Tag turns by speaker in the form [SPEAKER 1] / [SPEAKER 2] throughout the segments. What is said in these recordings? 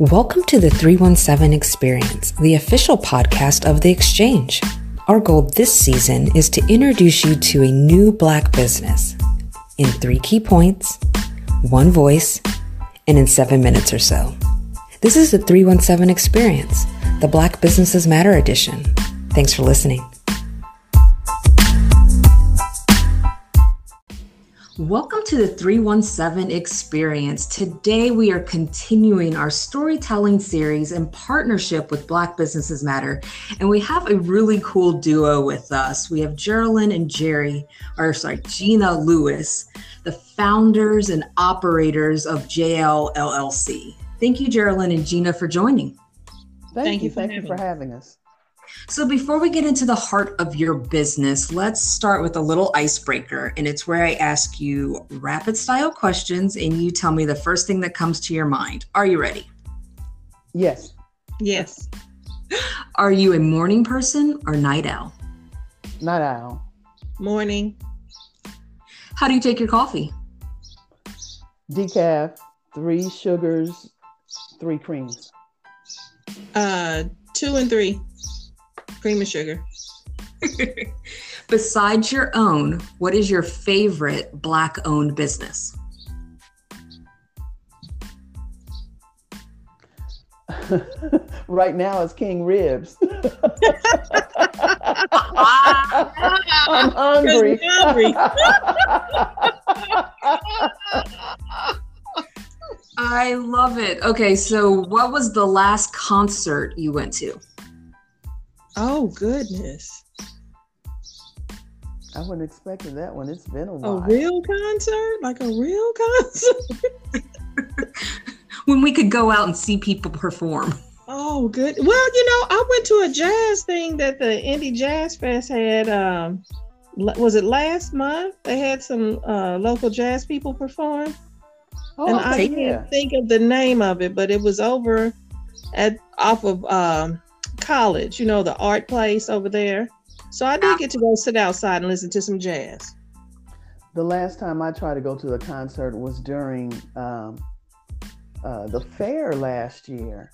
[SPEAKER 1] Welcome to the 317 Experience, the official podcast of The Exchange. Our goal this season is to introduce you to a new Black business in three key points, one voice, and in seven minutes or so. This is the 317 Experience, the Black Businesses Matter edition. Thanks for listening. Welcome to the 317 Experience. Today we are continuing our storytelling series in partnership with Black Businesses Matter. And we have a really cool duo with us. We have Geraldine and Jerry, or sorry, Jeana Lewis, the founders and operators of Jael LLC. Thank you, Geraldine and Jeana, for joining.
[SPEAKER 2] Thank, thank you. Thank you for having us.
[SPEAKER 1] So, before we get into the heart of your business, let's start with a little icebreaker. And it's where I ask you rapid style questions and you tell me the first thing that comes to your mind. Are you ready?
[SPEAKER 2] Yes.
[SPEAKER 3] Yes.
[SPEAKER 1] Are you a morning person or night owl?
[SPEAKER 2] Night owl.
[SPEAKER 3] Morning.
[SPEAKER 1] How do you take your coffee?
[SPEAKER 2] Decaf, three sugars, three creams.
[SPEAKER 3] Uh, two and three cream and sugar.
[SPEAKER 1] Besides your own, what is your favorite black owned business?
[SPEAKER 2] right now it's King Ribs. I'm hungry. hungry.
[SPEAKER 1] I love it. Okay, so what was the last concert you went to?
[SPEAKER 3] Oh goodness.
[SPEAKER 2] I wasn't expecting that one. It's been a while.
[SPEAKER 3] A real concert? Like a real concert?
[SPEAKER 1] when we could go out and see people perform.
[SPEAKER 3] Oh, good. Well, you know, I went to a jazz thing that the Indy Jazz Fest had. Um, was it last month? They had some uh, local jazz people perform. Oh, and I can't yeah. think of the name of it, but it was over at off of um, college, you know, the art place over there. So I did get to go sit outside and listen to some jazz.
[SPEAKER 2] The last time I tried to go to a concert was during um, uh, the fair last year.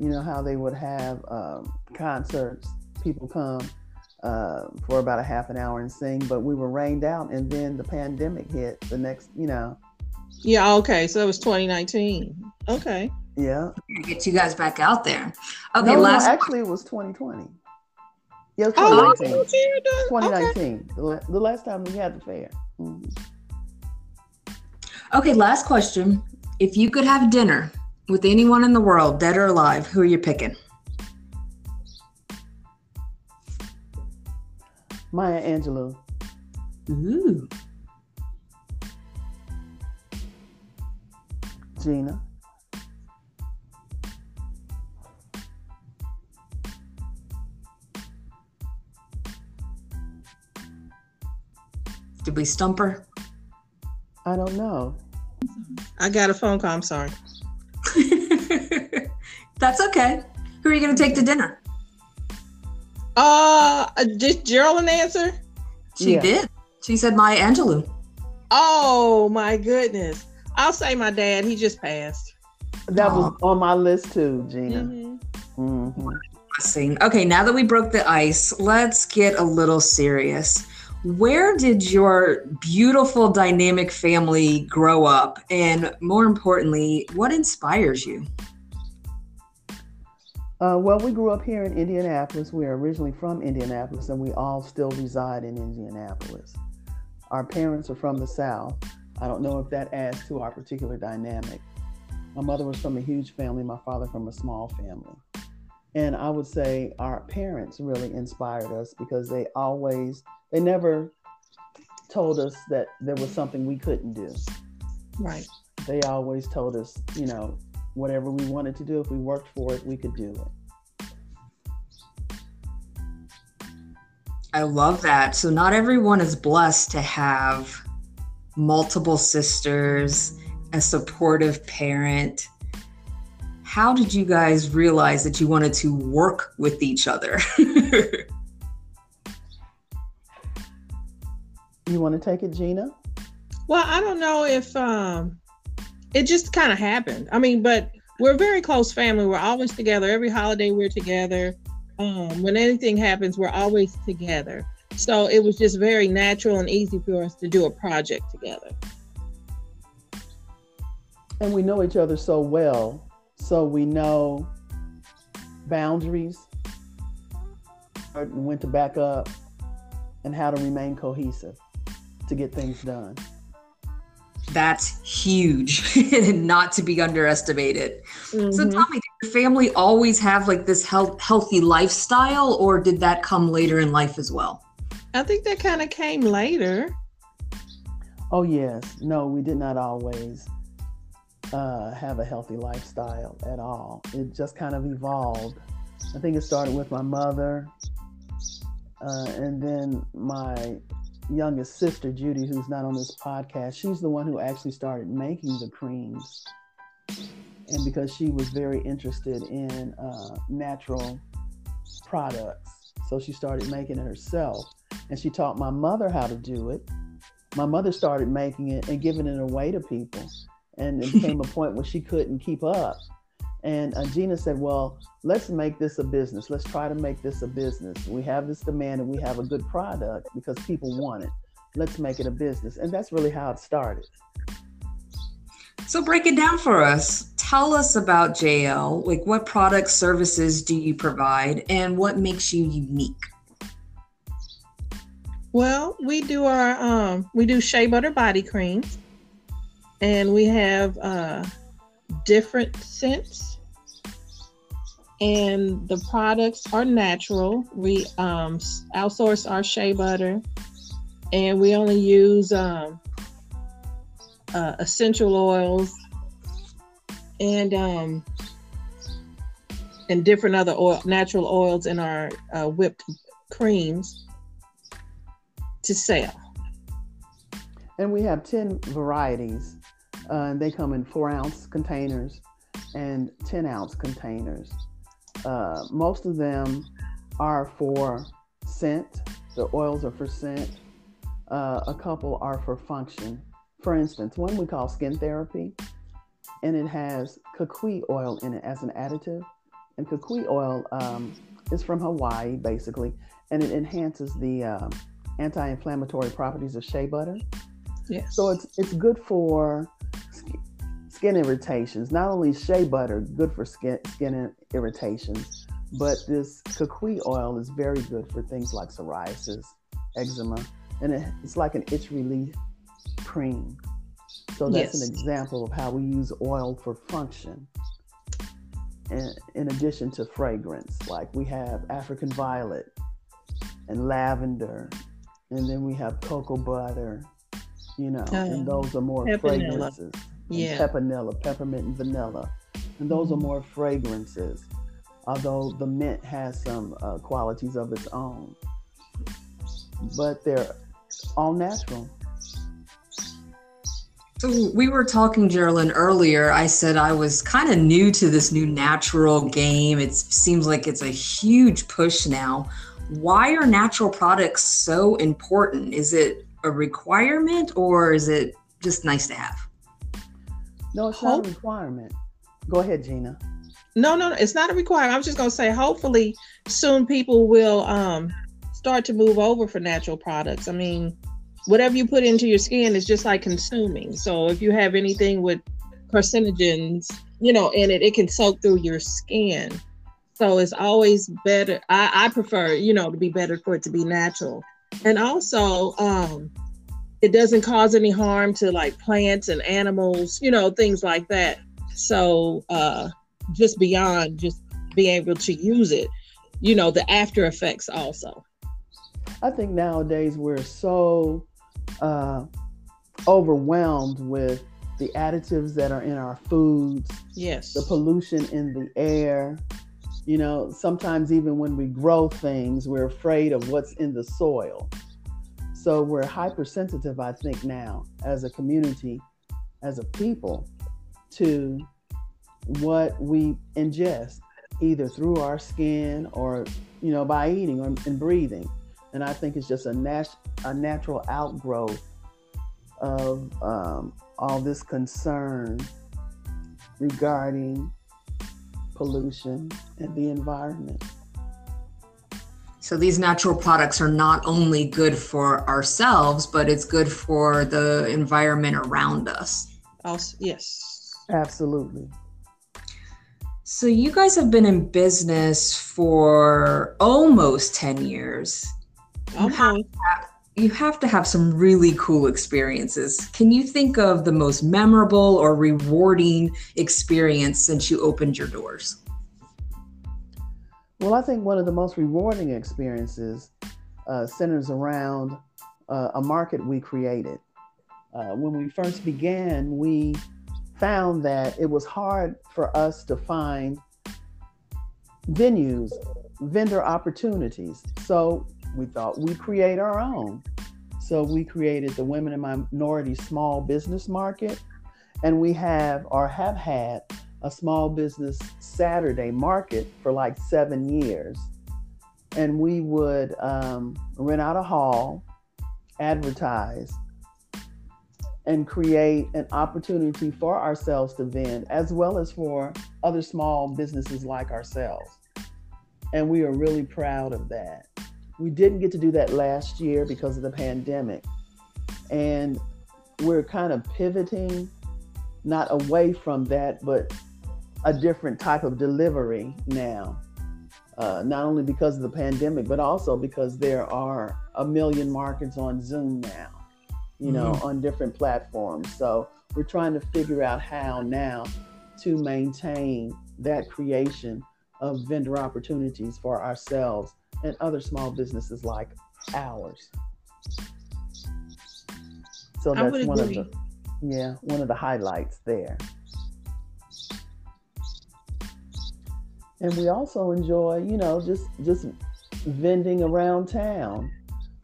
[SPEAKER 2] You know how they would have um, concerts, people come uh, for about a half an hour and sing, but we were rained out, and then the pandemic hit. The next, you know.
[SPEAKER 3] Yeah. Okay. So it was 2019. Okay.
[SPEAKER 2] Yeah.
[SPEAKER 1] Get you guys back out there.
[SPEAKER 2] Okay, no, last no, actually it was 2020. Yeah, 2019. Oh, 2019. Okay. The, last time we had the fair. Mm-hmm.
[SPEAKER 1] Okay, last question. If you could have dinner with anyone in the world, dead or alive, who are you picking?
[SPEAKER 2] Maya Angelou.
[SPEAKER 1] Ooh.
[SPEAKER 2] Jeana.
[SPEAKER 1] Did we stump her?
[SPEAKER 2] I don't know.
[SPEAKER 3] I got a phone call. I'm sorry.
[SPEAKER 1] That's okay. Who are you going to take to dinner?
[SPEAKER 3] Uh, did Geraldine answer?
[SPEAKER 1] She yeah. did. She said Maya Angelou.
[SPEAKER 3] Oh my goodness. I'll say my dad. He just passed.
[SPEAKER 2] That was on my list too, Jeana. Mm-hmm.
[SPEAKER 1] Mm-hmm. Okay, now that we broke the ice, let's get a little serious where did your beautiful dynamic family grow up? And more importantly what inspires you?
[SPEAKER 2] Uh, well we grew up here in indianapolis. We're originally from indianapolis and we all still reside in indianapolis. Our parents are from the south. I don't know if that adds to our particular dynamic. My mother was from a huge family. My father from a small family and i would say our parents really inspired us because they always they never told us that there was something we couldn't do.
[SPEAKER 3] Right.
[SPEAKER 2] They always told us, you know, whatever we wanted to do, if we worked for it, we could do it.
[SPEAKER 1] I love that. So, not everyone is blessed to have multiple sisters, a supportive parent. How did you guys realize that you wanted to work with each other?
[SPEAKER 2] You want to take it, Jeana?
[SPEAKER 3] Well, I don't know if um, it just kind of happened. I mean, but we're a very close family. We're always together. Every holiday we're together. Um, when anything happens, we're always together. So it was just very natural and easy for us to do a project together.
[SPEAKER 2] And we know each other so well, so we know boundaries, and when to back up, and how to remain cohesive to get things done.
[SPEAKER 1] That's huge and not to be underestimated. Mm-hmm. So tell me, did your family always have like this health, healthy lifestyle or did that come later in life as well?
[SPEAKER 3] I think that kind of came later.
[SPEAKER 2] Oh, yes. No, we did not always uh, have a healthy lifestyle at all. It just kind of evolved. I think it started with my mother, uh, and then my youngest sister, Judy, who's not on this podcast, she's the one who actually started making the creams. And because she was very interested in uh, natural products, so she started making it herself. And she taught my mother how to do it. My mother started making it and giving it away to people. And it came a point where she couldn't keep up. And uh, Jeana said, Well, let's make this a business. Let's try to make this a business. We have this demand and we have a good product because people want it. Let's make it a business. And that's really how it started.
[SPEAKER 1] So break it down for us. Tell us about Jael. Like what products, services do you provide and what makes you unique?
[SPEAKER 3] Well, we do our um we do shea butter body creams and we have uh different scents and the products are natural. We um, outsource our shea butter, and we only use um, uh, essential oils and um, and different other oil, natural oils in our uh, whipped creams to sell.
[SPEAKER 2] And we have ten varieties. Uh, they come in four ounce containers and 10 ounce containers. Uh, most of them are for scent. The oils are for scent. Uh, a couple are for function. For instance, one we call skin therapy, and it has kukui oil in it as an additive. And kukui oil um, is from Hawaii, basically, and it enhances the um, anti-inflammatory properties of shea butter.
[SPEAKER 3] Yes.
[SPEAKER 2] So it's it's good for skin irritations. Not only shea butter, good for skin skin irritations, but this kukui oil is very good for things like psoriasis, eczema, and it, it's like an itch relief cream. So that's yes. an example of how we use oil for function. And in addition to fragrance, like we have African violet and lavender, and then we have cocoa butter, you know, and oh, those are more fragrances
[SPEAKER 3] yeah.
[SPEAKER 2] peppermint, peppermint and vanilla. And those mm-hmm. are more fragrances, although the mint has some uh, qualities of its own. But they're all natural.
[SPEAKER 1] So we were talking, Geraldine, earlier. I said I was kind of new to this new natural game. It seems like it's a huge push now. Why are natural products so important? Is it a requirement or is it just nice to have?
[SPEAKER 2] No, it's Hope- not a requirement. Go ahead, Jeana.
[SPEAKER 3] No, no, no, it's not a requirement. I was just gonna say, hopefully, soon people will um, start to move over for natural products. I mean, whatever you put into your skin is just like consuming. So if you have anything with carcinogens, you know, in it, it can soak through your skin. So it's always better. I, I prefer, you know, to be better for it to be natural. And also, um, it doesn't cause any harm to like plants and animals, you know, things like that. So uh, just beyond just being able to use it, you know, the after effects also.
[SPEAKER 2] I think nowadays we're so uh, overwhelmed with the additives that are in our foods,
[SPEAKER 3] yes,
[SPEAKER 2] the pollution in the air. You know, sometimes even when we grow things, we're afraid of what's in the soil. So we're hypersensitive, I think, now as a community, as a people, to what we ingest, either through our skin or, you know, by eating or and breathing. And I think it's just a, nat- a natural outgrowth of um, all this concern regarding pollution, and the environment.
[SPEAKER 1] So these natural products are not only good for ourselves, but it's good for the environment around us.
[SPEAKER 3] Also, yes.
[SPEAKER 2] Absolutely.
[SPEAKER 1] So you guys have been in business for almost 10 years. You have, you have to have some really cool experiences. Can you think of the most memorable or rewarding experience since you opened your doors?
[SPEAKER 2] Well, I think one of the most rewarding experiences uh, centers around uh, a market we created. Uh, when we first began, we found that it was hard for us to find venues, vendor opportunities. So we thought we'd create our own. So we created the Women and Minority Small Business Market, and we have or have had a small business Saturday market for like seven years. And we would um, rent out a hall, advertise, and create an opportunity for ourselves to vend, as well as for other small businesses like ourselves. And we are really proud of that. We didn't get to do that last year because of the pandemic. And we're kind of pivoting, not away from that, but a different type of delivery now. Uh, not only because of the pandemic, but also because there are a million markets on Zoom now you know, mm-hmm. on different platforms. So we're trying to figure out how now to maintain that creation of vendor opportunities for ourselves and other small businesses like ours. So that's one of the yeah, one of the highlights there. And we also enjoy, you know, just just vending around town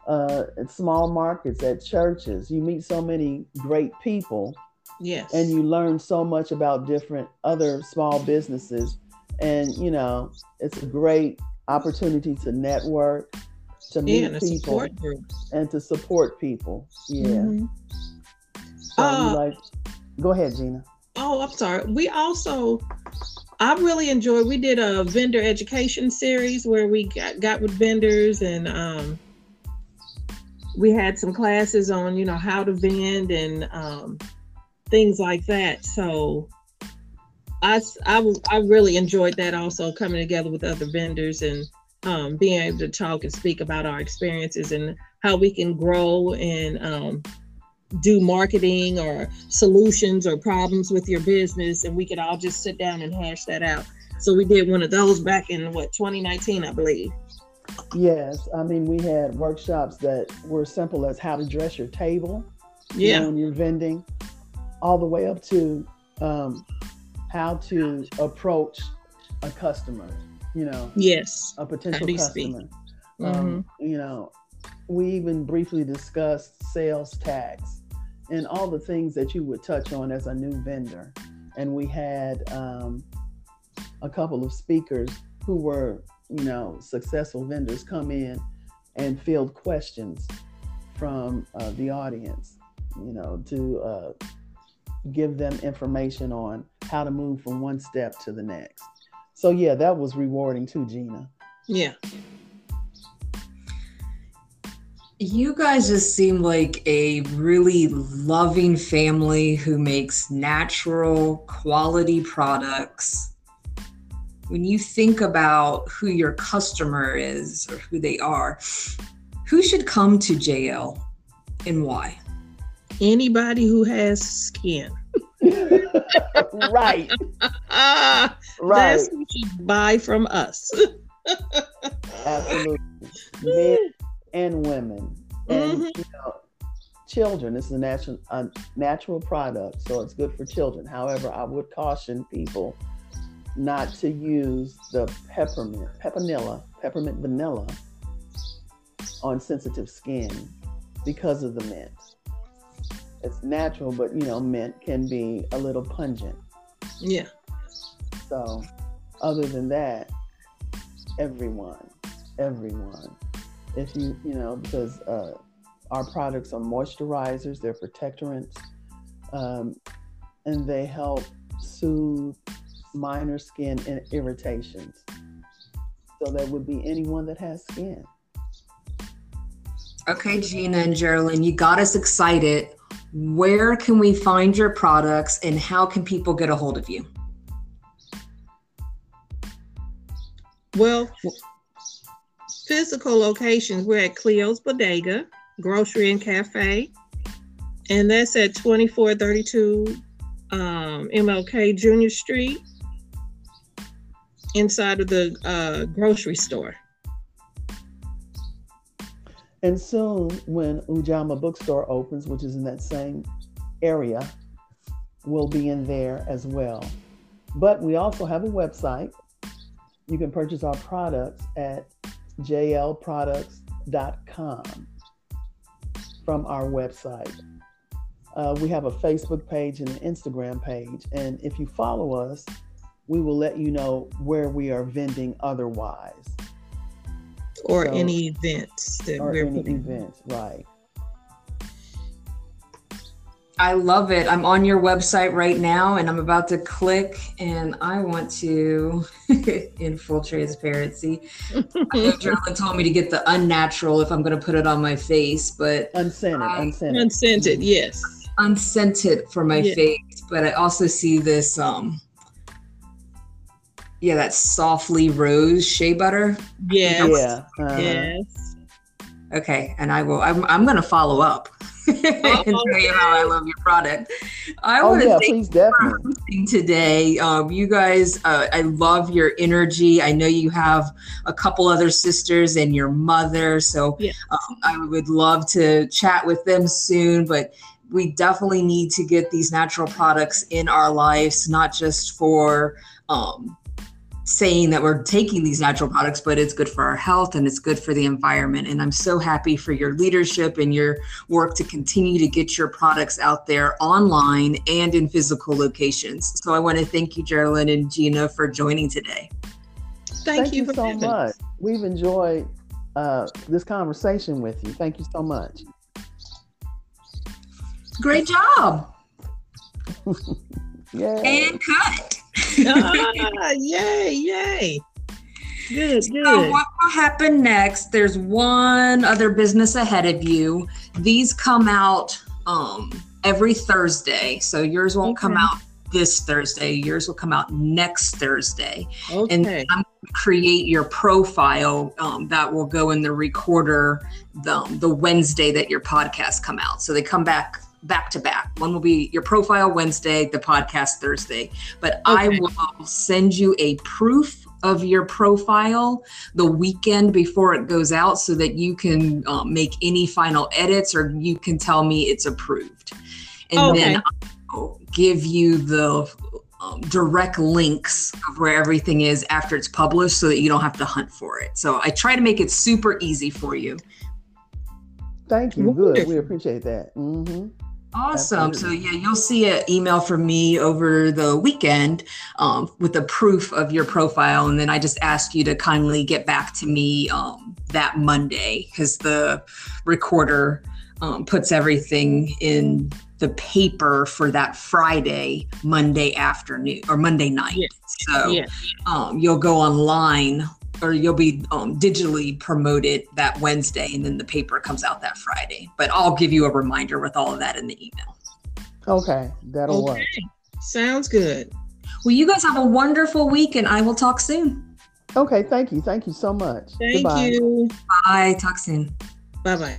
[SPEAKER 2] uh, at small markets, at churches. You meet so many great people.
[SPEAKER 3] Yes.
[SPEAKER 2] And you learn so much about different other small businesses. And, you know, it's a great opportunity to network, to meet yeah, people, and to support people. Yeah. Mm-hmm. So uh, like, go ahead, Jeana.
[SPEAKER 3] Oh, I'm sorry. We also I really enjoyed. We did a vendor education series where we got, got with vendors and um, we had some classes on you know how to vend and um, things like that so I, I, I really enjoyed that also coming together with other vendors and um, being able to talk and speak about our experiences and how we can grow and um, do marketing or solutions or problems with your business and we could all just sit down and hash that out so we did one of those back in what 2019 i believe
[SPEAKER 2] Yes, I mean we had workshops that were simple as how to dress your table,
[SPEAKER 3] yeah,
[SPEAKER 2] you know, when you're vending, all the way up to um, how to approach a customer. You know,
[SPEAKER 3] yes,
[SPEAKER 2] a potential customer. Um, mm-hmm. You know, we even briefly discussed sales tax and all the things that you would touch on as a new vendor. And we had um, a couple of speakers who were you know, successful vendors come in and field questions from uh, the audience, you know, to uh, give them information on how to move from one step to the next. So, yeah, that was rewarding too, Jeana.
[SPEAKER 3] Yeah.
[SPEAKER 1] You guys just seem like a really loving family who makes natural quality products when you think about who your customer is or who they are, who should come to Jael and why?
[SPEAKER 3] Anybody who has skin.
[SPEAKER 2] right.
[SPEAKER 3] right. That's who should buy from us.
[SPEAKER 2] Absolutely. Men and women. And mm-hmm. you know, children. This is a natural a natural product, so it's good for children. However, I would caution people not to use the peppermint, peppermilla, peppermint vanilla on sensitive skin because of the mint. It's natural, but you know, mint can be a little pungent.
[SPEAKER 3] Yeah.
[SPEAKER 2] So, other than that, everyone, everyone, if you, you know, because uh, our products are moisturizers, they're protectorants, um, and they help soothe minor skin irritations. So that would be anyone that has skin.
[SPEAKER 1] Okay, Jeana and Geraldine, you got us excited. Where can we find your products and how can people get a hold of you?
[SPEAKER 3] Well, physical locations, we're at Cleo's Bodega, Grocery and Cafe, and that's at 2432 um, MLK Junior Street inside of the uh, grocery store.
[SPEAKER 2] And soon, when Ujamaa Bookstore opens, which is in that same area, we'll be in there as well. But we also have a website. You can purchase our products at jlproducts.com from our website. Uh, we have a Facebook page and an Instagram page. And if you follow us, we will let you know where we are vending otherwise.
[SPEAKER 3] Or so, any events that
[SPEAKER 2] or
[SPEAKER 3] we're
[SPEAKER 2] any putting. events, right.
[SPEAKER 1] I love it. I'm on your website right now and I'm about to click and I want to, in full transparency, Geraldine told me to get the unnatural if I'm going to put it on my face, but
[SPEAKER 2] unscented, I, unscented.
[SPEAKER 3] Unscented, yes.
[SPEAKER 1] Unscented for my yeah. face, but I also see this um yeah, that softly rose shea butter.
[SPEAKER 3] Yes.
[SPEAKER 2] Yeah.
[SPEAKER 3] Uh-huh. Yes.
[SPEAKER 1] Okay, and I will. I'm, I'm going to follow up and tell you how I love your product. I
[SPEAKER 2] oh,
[SPEAKER 1] want to
[SPEAKER 2] yeah,
[SPEAKER 1] thank
[SPEAKER 2] please, definitely.
[SPEAKER 1] today. Um, you guys, uh, I love your energy. I know you have a couple other sisters and your mother, so um, I would love to chat with them soon. But we definitely need to get these natural products in our lives, not just for um, saying that we're taking these natural products, but it's good for our health and it's good for the environment. And I'm so happy for your leadership and your work to continue to get your products out there online and in physical locations. So I want to thank you, Geraldine and Jeana, for joining today.
[SPEAKER 3] Thank,
[SPEAKER 2] thank
[SPEAKER 3] you,
[SPEAKER 2] you so much. We've enjoyed uh, this conversation with you. Thank you so much.
[SPEAKER 1] Great job.
[SPEAKER 2] yeah.
[SPEAKER 1] And cut
[SPEAKER 3] ah, yay, yay. Good, good.
[SPEAKER 1] So what will happen next? There's one other business ahead of you. These come out um, every Thursday. So yours won't okay. come out this Thursday. Yours will come out next Thursday.
[SPEAKER 3] Okay.
[SPEAKER 1] And I'm going to create your profile um, that will go in the recorder the, the Wednesday that your podcast come out. So they come back back to back. One will be your profile Wednesday, the podcast Thursday. But okay. I will send you a proof of your profile the weekend before it goes out so that you can um, make any final edits or you can tell me it's approved. And okay. then I'll give you the um, direct links of where everything is after it's published so that you don't have to hunt for it. So I try to make it super easy for you.
[SPEAKER 2] Thank you. Good. We appreciate that. Mm-hmm.
[SPEAKER 1] Awesome. So yeah, you'll see an email from me over the weekend um, with the proof of your profile, and then I just ask you to kindly get back to me um, that Monday because the recorder um, puts everything in the paper for that Friday, Monday afternoon or Monday night.
[SPEAKER 3] Yeah.
[SPEAKER 1] So
[SPEAKER 3] yeah.
[SPEAKER 1] Um, you'll go online or you'll be um, digitally promoted that Wednesday, and then the paper comes out that Friday. But I'll give you a reminder with all of that in the email.
[SPEAKER 2] Okay, that'll okay. work.
[SPEAKER 3] Sounds good.
[SPEAKER 1] Well, you guys have a wonderful week, and I will talk soon.
[SPEAKER 2] Okay, thank you. Thank you so much.
[SPEAKER 3] Thank Goodbye. you.
[SPEAKER 1] Bye. Talk soon.
[SPEAKER 3] Bye bye.